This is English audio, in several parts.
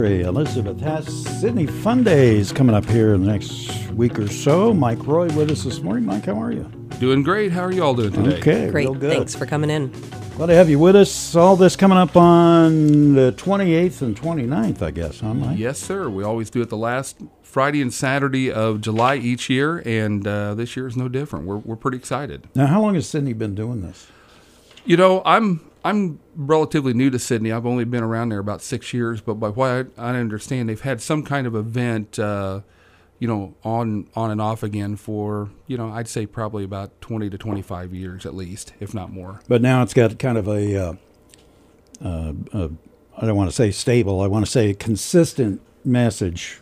Hey, Elizabeth has Sidney Fun Daze coming up here in the next week or so. Mike Roy with us this morning. Mike, how are you? Doing great. How are you all doing today? Okay, Great. real good. Thanks for coming in. Glad to have you with us. All this coming up on the 28th and 29th, I guess, huh, Mike? Yes, sir. We always do it the last Friday and Saturday of July each year, and uh, this year is no different. We're, we're pretty excited. Now, how long has Sidney been doing this? You know, I'm I'm relatively new to Sidney. I've only been around there about six years, but by what I, I understand, they've had some kind of event, uh, you know, on on and off again for you know, I'd say probably about 20 to 25 years at least, if not more. But now it's got kind of a, uh, uh, uh, I don't want to say stable, I want to say consistent message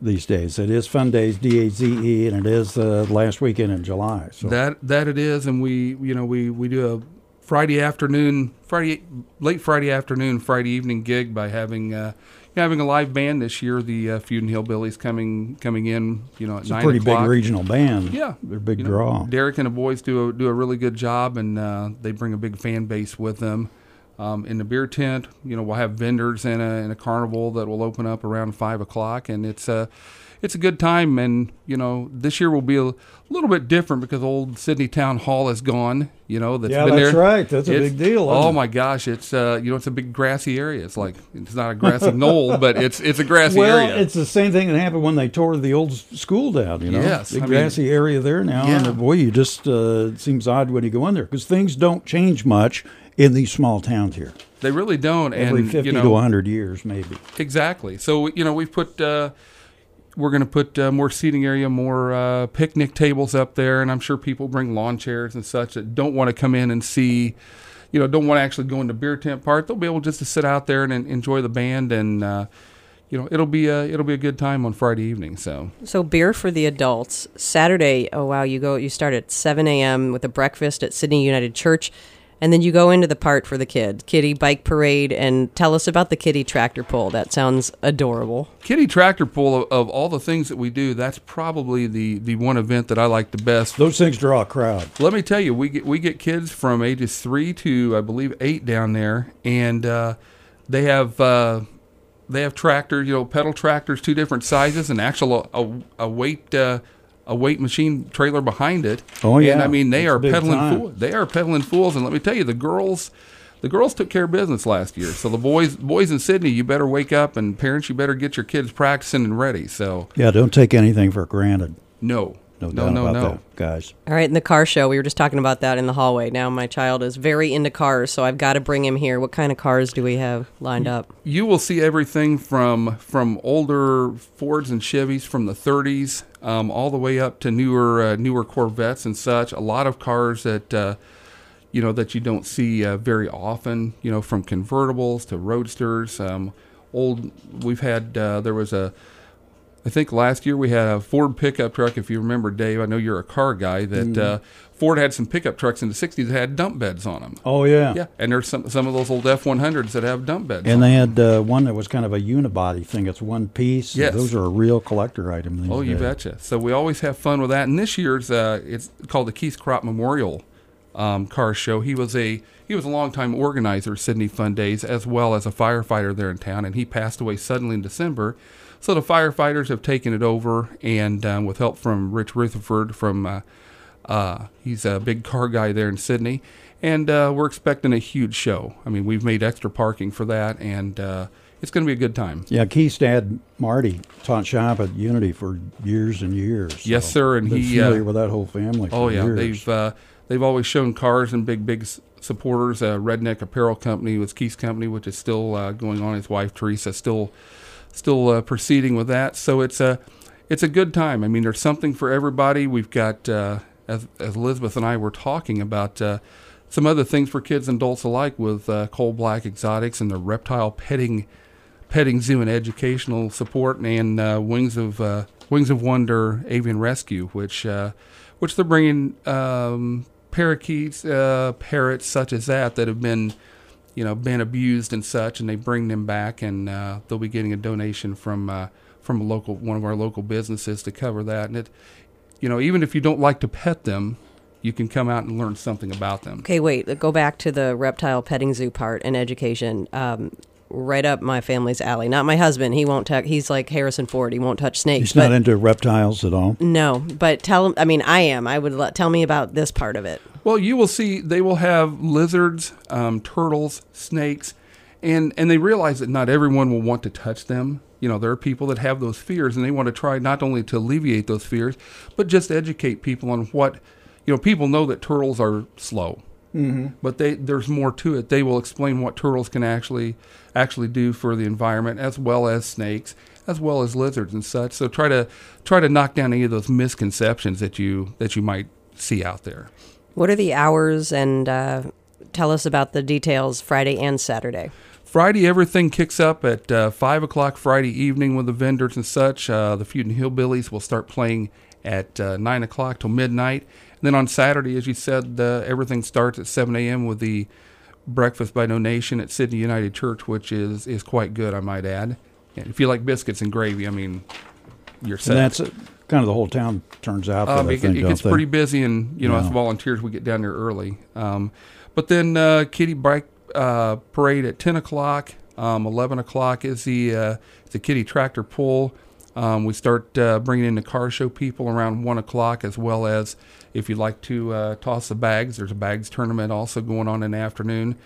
these days. It is Fun Daze, D A Z E, and it is uh, last weekend in July. So That that it is, and we you know we we do a Friday afternoon, Friday late Friday afternoon, Friday evening gig by having uh, having a live band this year. The uh, Feudin' Hillbillies coming coming in, you know, at it's a pretty o'clock. big regional band. Yeah, They're a big You know, draw. Derek and the boys do a, do a really good job, and uh, they bring a big fan base with them. Um, in the beer tent, you know, we'll have vendors in a in a carnival that will open up around five o'clock, and it's a it's a good time. And you know, this year will be a little bit different because old Sidney Town Hall is gone. You know, that's Yeah, that's there. right. That's a big deal, Oh it? my gosh, it's uh, you know, it's a big grassy area. It's like it's not a grassy knoll, but it's it's a grassy well, area. it's the same thing that happened when they tore the old school down. You know, Yes, big I mean- grassy area there now, Yeah. and boy, you just uh, it seems odd when you go in there because things don't change much in these small towns here. they really don't. Every and fifty you know, to hundred years, maybe. Exactly. So you know we've put uh, we're going to put uh, more seating area, more uh, picnic tables up there, and I'm sure people bring lawn chairs and such that don't want to come in and see, you know, don't want to actually go into beer tent part. They'll be able just to sit out there and, en- enjoy the band, and uh, you know it'll be a it'll be a good time on Friday evening. So So beer for the adults. Saturday, oh wow, you go you start at seven AM with a breakfast at Sidney United Church. And then you go into the part for the kids, kitty bike parade, and tell us about the kitty tractor pull. That sounds adorable. Kitty Tractor Pull of, of all the things that we do, that's probably the the one event that I like the best. Those things draw a crowd. Let me tell you, we get we get kids from ages three to I believe eight down there, and uh, they have uh, they have tractors, you know, pedal tractors, two different sizes, and actual a, a weight uh, a weight machine trailer behind it. Oh, yeah. and I mean they It's are peddling pedaling time. fool, they are pedaling fools, and let me tell you, the girls. The girls took care of business last year, so the boys, boys in Sidney, you better wake up, and parents, you better get your kids practicing and ready. So, Yeah, don't take anything for granted. no, No, no, doubt no, about no. that, guys. All right, in the car show, we were just talking about that in the hallway. Now my child is very into cars, so I've got to bring him here. What kind of cars do we have lined up? you will see everything from from older Fords and Chevys from the 30s, um, all the way up to newer uh, newer Corvettes and such. A lot of cars that uh, you know that you don't see uh, very often. You know, from convertibles to roadsters. Um, old, we've had uh, there was a. I think last year we had a Ford pickup truck. If you remember, Dave, I know you're a car guy. That uh, Ford had some pickup trucks in the '60s that had dump beds on them. Oh yeah. Yeah, and there's some some of those old F100s that have dump beds. on And they had uh, one that was kind of a unibody thing. It's one piece. Yes. Those are a real collector item. These Oh, you days. betcha. So we always have fun with that. And this year's uh, it's called the Keith Crop Memorial um, Car Show. He was a he was a longtime organizer of Sidney Fun Daze as well as a firefighter there in town, and he passed away suddenly in December. So the firefighters have taken it over, and um, with help from Rich Rutherford from uh, uh, he's a big car guy there in Sidney, and uh, we're expecting a huge show. I mean, we've made extra parking for that, and uh, it's going to be a good time. Yeah, Keith's dad Marty taught shop at Unity for years and years. Yes, so sir, and been he, familiar uh, with that whole family. For Oh yeah, years. they've uh, they've always shown cars and big big supporters. Uh, Redneck Apparel Company was Keith's company, which is still uh, going on. His wife Teresa still still uh, proceeding with that. So it's a it's a good time. I mean, there's something for everybody. We've got uh, as, as Elizabeth and I were talking about. Uh, some other things for kids and adults alike with uh, Coal Black Exotics and the reptile petting petting zoo and educational support, and Wings of Wings of Wonder Avian Rescue, which which they're bringing um, parakeets, uh, parrots such as that that have been you know been abused and such, and they bring them back, and uh, they'll be getting a donation from uh, from a local one of our local businesses to cover that, and it you know even if you don't like to pet them. You can come out and learn something about them. Okay, wait. Go back to the reptile petting zoo part and education. Um, right up my family's alley. Not my husband. He won't touch. He's like Harrison Ford. He won't touch snakes. He's but not into reptiles at all. no, but tell him. I mean, I am. I would let, tell me about this part of it. Well, you will see they will have lizards, um, turtles, snakes, and and they realize that not everyone will want to touch them. You know, there are people that have those fears, and they want to try not only to alleviate those fears, but just educate people on what, you know, people know that turtles are slow, mm-hmm. but they there's more to it. They will explain what turtles can actually actually do for the environment, as well as snakes, as well as lizards and such. So try to try to knock down any of those misconceptions that you that you might see out there. What are the hours? And uh, tell us about the details Friday and Saturday. Friday, everything kicks up at uh, 5 o'clock Friday evening with the vendors and such. Uh, the Feudin' Hillbillies will start playing at uh, 9 o'clock till midnight. And then on Saturday, as you said, uh, everything starts at 7 a.m. with the breakfast by donation at Sidney United Church, which is, is quite good, I might add. And if you like biscuits and gravy, I mean, you're set. And that's uh, kind of the whole town turns out. Um, it, think, it gets pretty busy, and you know, as volunteers, we get down there early. Um, but then uh, Kitty Bike uh, Parade at ten o'clock. Um, Eleven o'clock is the uh, the Kitty Tractor Pull. Um, we start uh, bringing in the car show people around one o'clock, as well as if you'd like to uh, toss the bags. There's a bags tournament also going on in the afternoon.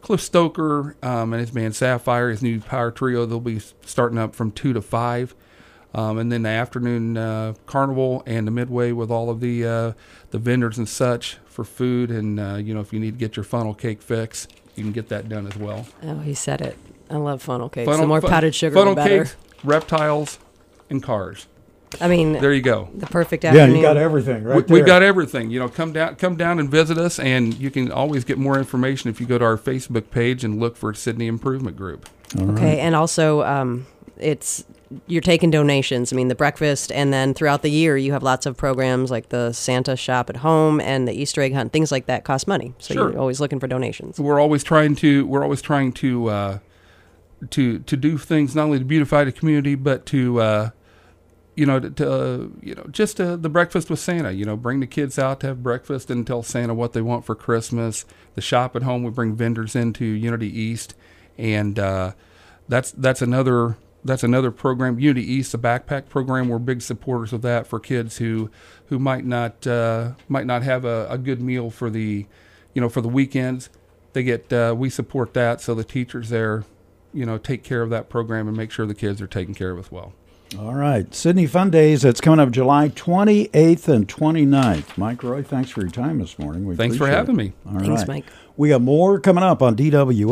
Cliff Stoker um, and his band Sapphire, his new power trio, they'll be starting up from two to five. Um, and then the afternoon uh, carnival and the midway with all of the uh, the vendors and such for food and uh, you know if you need to get your funnel cake fix you can get that done as well. Oh, he said it. I love funnel cakes. Funnel- the more fu- powdered sugar, funnel the better. cakes, reptiles, and cars. I mean, There you go. the perfect Yeah, afternoon. you got everything right we, there. we've got everything. You know, come down, come down and visit us, and you can always get more information if you go to our Facebook page and look for Sidney Improvement Group. All right. Okay, and also um, it's you're taking donations. I mean, the breakfast, and then throughout the year, you have lots of programs like the Santa shop at home and the Easter egg hunt. Things like that cost money, so Sure. you're always looking for donations. we're always trying to we're always trying to uh, to to do things not only to beautify the community but to uh, you know to, uh, you know just uh, the breakfast with Santa you know bring the kids out to have breakfast and tell Santa what they want for Christmas. The shop at home we bring vendors into Unity East. And uh, that's that's another that's another program. Unity East the backpack program. We're big supporters of that for kids who who might not uh, might not have a, a good meal for the you know for the weekends. They get uh, we support that. So the teachers there you know take care of that program and make sure the kids are taken care of as well All right. Sidney Fun Daze, it's coming up July 28th and 29th. Mike Roy, thanks for your time this morning. We thanks for having it. me All Thanks, right. Mike. We got more coming up on DWS.